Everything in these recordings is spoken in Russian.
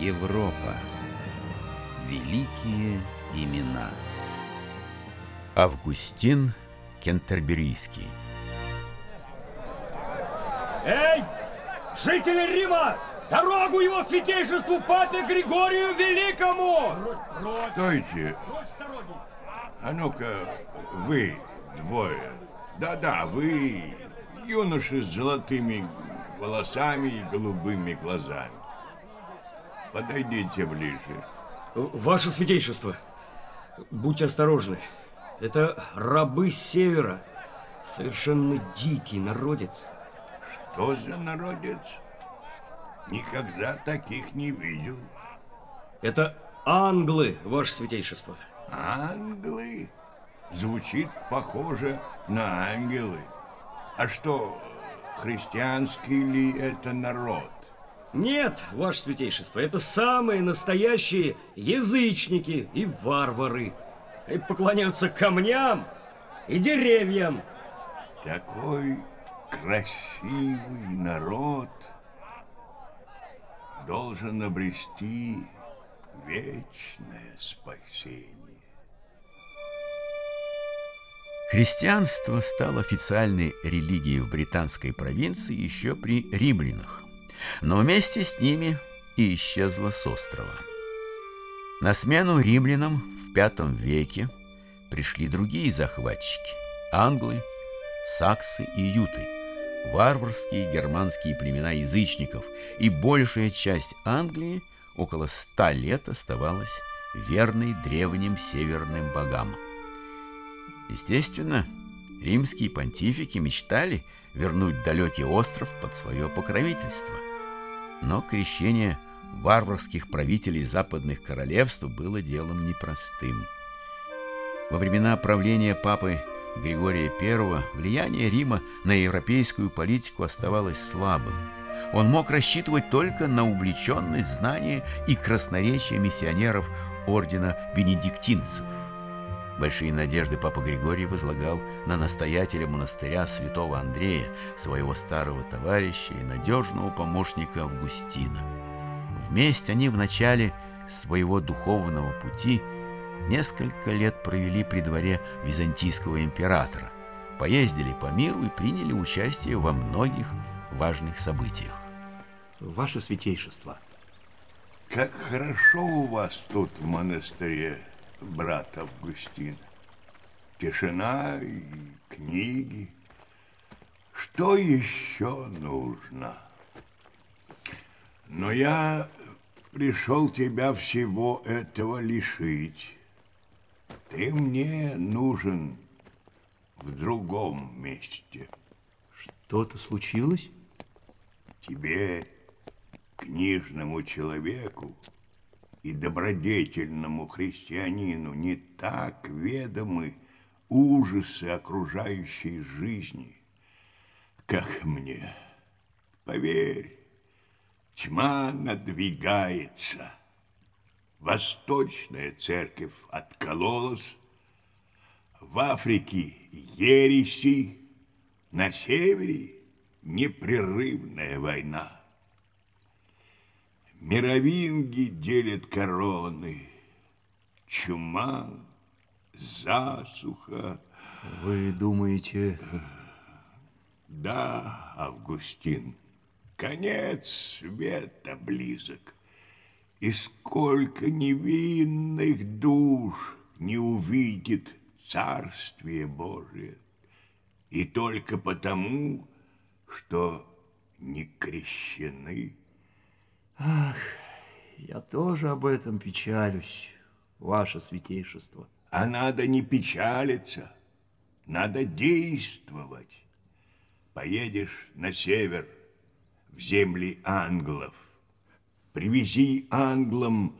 Европа. Великие имена. Августин Кентерберийский. Эй, жители Рима! Дорогу его святейшеству папе Григорию Великому! Стойте! А ну-ка, вы двое. Да-да, вы юноши с золотыми волосами и голубыми глазами. Подойдите ближе. Ваше святейшество, будьте осторожны. Это рабы с севера. Совершенно дикий народец. Что за народец? Никогда таких не видел. Это англы, ваше святейшество. Англы? Звучит похоже на ангелы. А что, христианский ли это народ? Нет, ваше святейшество, это самые настоящие язычники и варвары. И поклоняются камням и деревьям. Такой красивый народ должен обрести вечное спасение. Христианство стало официальной религией в британской провинции еще при римлянах, но вместе с ними и исчезла с острова. На смену римлянам в V веке пришли другие захватчики – англы, саксы и юты, варварские германские племена язычников, и большая часть Англии около ста лет оставалась верной древним северным богам – Естественно, римские понтифики мечтали вернуть далекий остров под свое покровительство. Но крещение варварских правителей западных королевств было делом непростым. Во времена правления папы Григория I влияние Рима на европейскую политику оставалось слабым. Он мог рассчитывать только на увлеченность знания и красноречие миссионеров ордена бенедиктинцев – Большие надежды Папа Григорий возлагал на настоятеля монастыря святого Андрея, своего старого товарища и надежного помощника Августина. Вместе они в начале своего духовного пути несколько лет провели при дворе византийского императора, поездили по миру и приняли участие во многих важных событиях. Ваше Святейшество. Как хорошо у вас тут в монастыре брат Августин. Тишина и книги. Что еще нужно? Но я пришел тебя всего этого лишить. Ты мне нужен в другом месте. Что-то случилось? Тебе, книжному человеку, и добродетельному христианину не так ведомы ужасы окружающей жизни, как мне. Поверь, тьма надвигается. Восточная церковь откололась, в Африке ереси, на севере непрерывная война. Мировинги делят короны, чума, засуха. Вы думаете... Да, Августин, конец света близок. И сколько невинных душ не увидит Царствие Божие. И только потому, что не крещены. Ах, я тоже об этом печалюсь, ваше святейшество. А надо не печалиться, надо действовать. Поедешь на север, в земли англов. Привези англам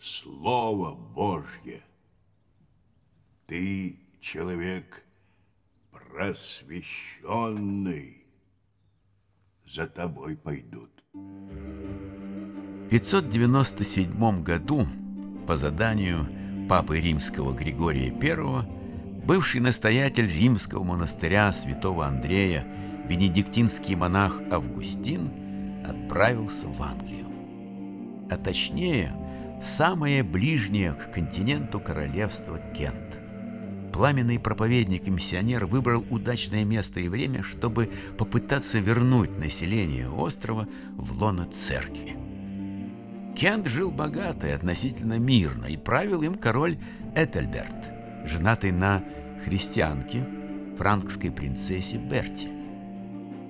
Слово Божье. Ты человек просвещенный, за тобой пойдут. В 597 году по заданию папы римского Григория I бывший настоятель римского монастыря святого Андрея, бенедиктинский монах Августин, отправился в Англию. а точнее самое ближнее к континенту королевство Кент. Пламенный проповедник и миссионер выбрал удачное место и время, чтобы попытаться вернуть население острова в лоно церкви. Кент жил богато и относительно мирно, и правил им король Этельберт, женатый на христианке, франкской принцессе Берти.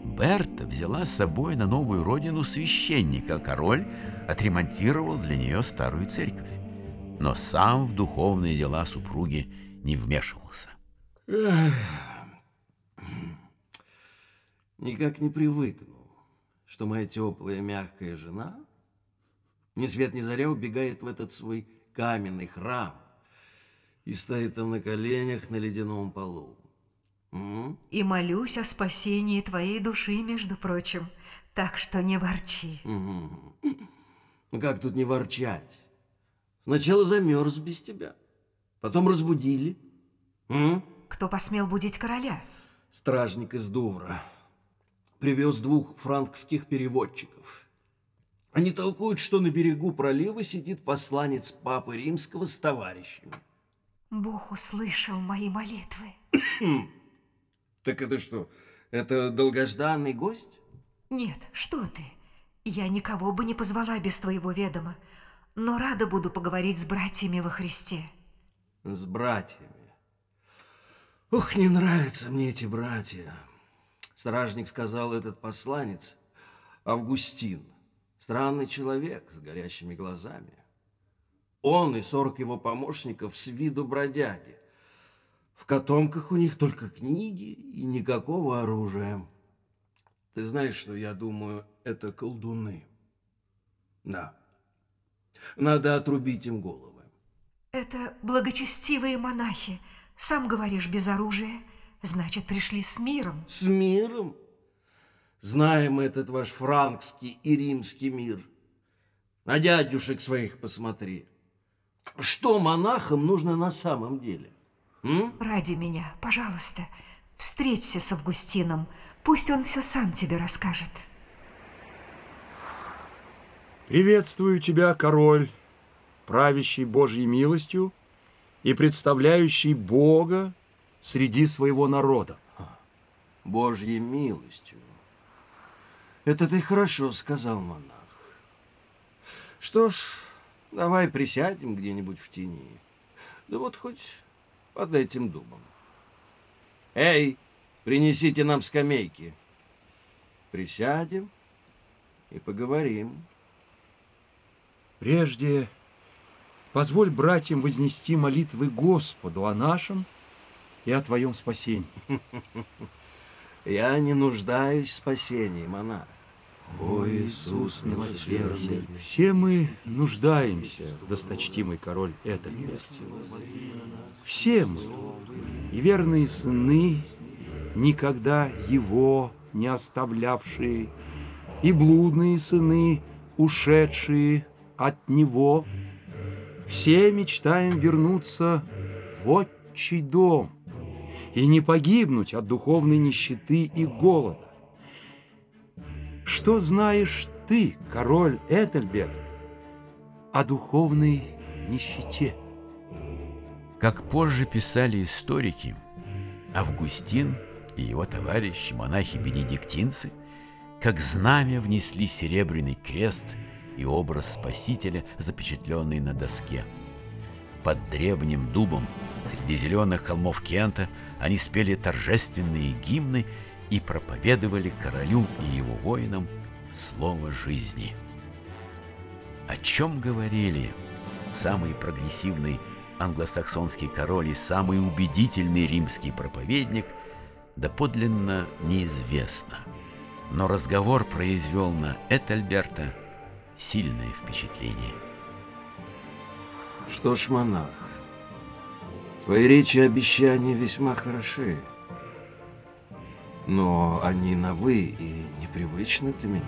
Берта взяла с собой на новую родину священника, а король отремонтировал для нее старую церковь. Но сам в духовные дела супруги не вмешивался. Никак не привыкну, что моя теплая мягкая жена ни свет ни заря убегает в этот свой каменный храм и стоит там на коленях на ледяном полу. М? И молюсь о спасении твоей души, между прочим. Так что не ворчи. Ну как тут не ворчать? Сначала замерз без тебя, потом разбудили. М? Кто посмел будить короля? Стражник из Дувра привез двух франкских переводчиков. Они толкуют, что на берегу пролива сидит посланец Папы Римского с товарищами. Бог услышал мои молитвы. Так это что, это долгожданный гость? Нет, что ты? Я никого бы не позвала без твоего ведома, но рада буду поговорить с братьями во Христе. С братьями. Ух, не нравятся мне эти братья. Стражник сказал, этот посланец, Августин, странный человек с горящими глазами. Он и сорок его помощников с виду бродяги. В котомках у них только книги и никакого оружия. Ты знаешь, что я думаю, это колдуны. Да. Надо отрубить им головы. Это благочестивые монахи. Сам говоришь, без оружия. Значит, пришли с миром. С миром? Знаем этот ваш франкский и римский мир. На дядюшек своих посмотри. Что монахам нужно на самом деле? М? Ради меня, пожалуйста, встреться с Августином. Пусть он все сам тебе расскажет. Приветствую тебя, король, правящий Божьей милостью и представляющий Бога среди своего народа. Божьей милостью. Это ты хорошо сказал, монах. Что ж, давай присядем где-нибудь в тени. Да вот хоть под этим дубом. Эй, принесите нам скамейки. Присядем и поговорим. Прежде позволь братьям вознести молитвы Господу о нашем и о твоем спасении. Я не нуждаюсь в спасении, монах. О, Иисус милосердный, все мы нуждаемся, досточтимый король Этельберт. Все мы, и верные сыны, никогда его не оставлявшие, и блудные сыны, ушедшие от него, все мечтаем вернуться в отчий дом и не погибнуть от духовной нищеты и голода. Что знаешь ты, король Этельберт, о духовной нищете? Как позже писали историки, Августин и его товарищи, монахи-бенедиктинцы, как знамя внесли серебряный крест и образ Спасителя, запечатленный на доске. Под древним дубом среди зеленых холмов Кента они спели торжественные гимны и проповедовали королю и его воинам слово жизни. О чем говорили самый прогрессивный англосаксонский король и самый убедительный римский проповедник, доподлинно неизвестно. Но разговор произвел на Этельберта сильное впечатление. Что ж, монах, твои речи и обещания весьма хороши. Но они новы и непривычны для меня.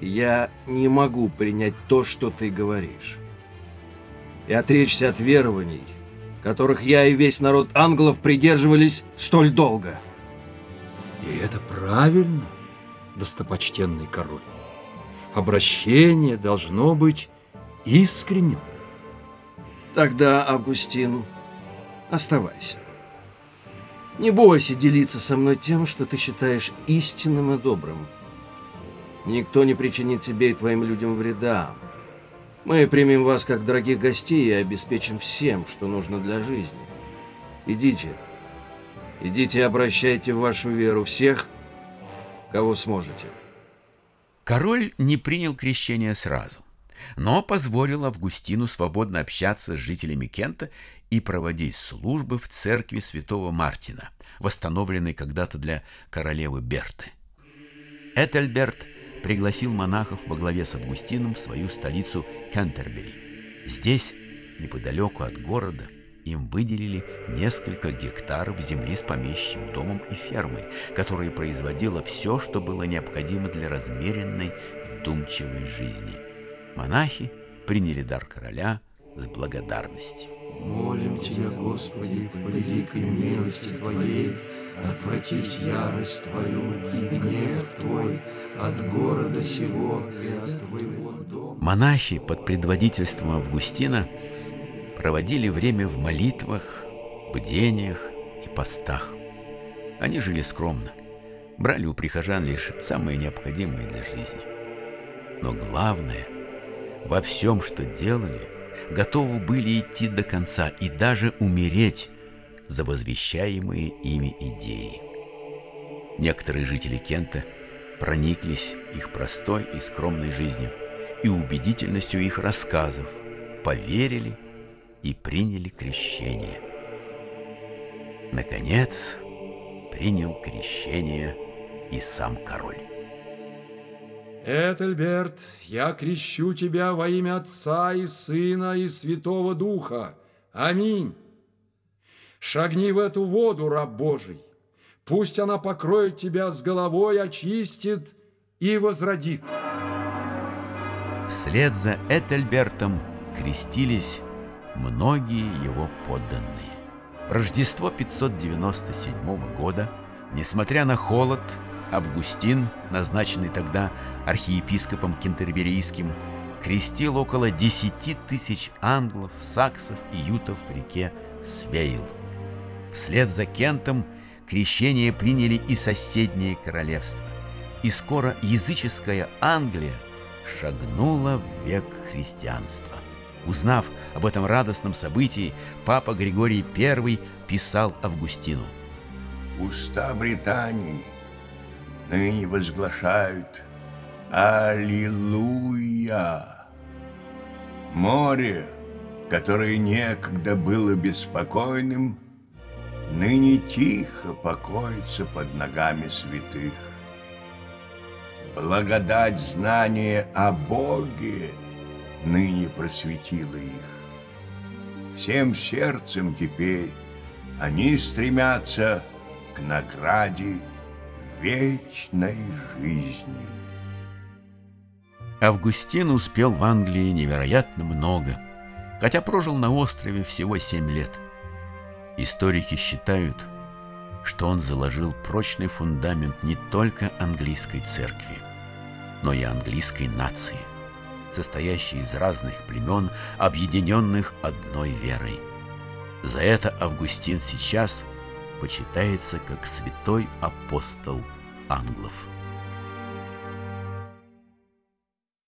Я не могу принять то, что ты говоришь. И отречься от верований, которых я и весь народ англов придерживались столь долго. И это правильно, достопочтенный король. обращение должно быть искренним. Тогда, Августин, оставайся. Не бойся делиться со мной тем, что ты считаешь истинным и добрым. Никто не причинит тебе и твоим людям вреда. Мы примем вас как дорогих гостей и обеспечим всем, что нужно для жизни. Идите. Идите и обращайте в вашу веру всех, кого сможете. Король не принял крещение сразу, но позволил Августину свободно общаться с жителями Кента и проводить службы в церкви святого Мартина, восстановленной когда-то для королевы Берты. Этельберт пригласил монахов во главе с Августином в свою столицу Кентербери. Здесь, неподалеку от города, им выделили несколько гектаров земли с помещим домом и фермой, которая производила все, что было необходимо для размеренной, вдумчивой жизни. Монахи приняли дар короля с благодарностью. Молим Тебя, Господи, по великой милости Твоей, отвратить ярость Твою и гнев Твой от города сего и от Твоего дома. Монахи под предводительством Августина проводили время в молитвах, бдениях и постах. Они жили скромно, брали у прихожан лишь самое необходимое для жизни. Но главное, во всем, что делали, готовы были идти до конца и даже умереть за возвещаемые ими идеи. Некоторые жители Кента прониклись их простой и скромной жизнью и убедительностью их рассказов, поверили и приняли крещение. Наконец, принял крещение и сам король. Этельберт, я крещу тебя во имя Отца и Сына и Святого Духа. Аминь. Шагни в эту воду, раб Божий. Пусть она покроет тебя с головой, очистит и возродит. Вслед за Этельбертом крестились многие его подданные. Рождество 597 года, несмотря на холод, Августин, назначенный тогда архиепископом кентерберийским, крестил около 10 тысяч англов, саксов и ютов в реке Свейл. Вслед за Кентом крещение приняли и соседние королевства. И скоро языческая Англия шагнула в век христианства. Узнав об этом радостном событии, папа Григорий I писал Августину. Уста Британии ныне возглашают Аллилуйя! Море, которое некогда было беспокойным, ныне тихо покоится под ногами святых. Благодать знания о Боге ныне просветила их. Всем сердцем теперь они стремятся к награде вечной жизни. Августин успел в Англии невероятно много, хотя прожил на острове всего семь лет. Историки считают, что он заложил прочный фундамент не только английской церкви, но и английской нации, состоящей из разных племен, объединенных одной верой. За это Августин сейчас почитается как святой апостол англов.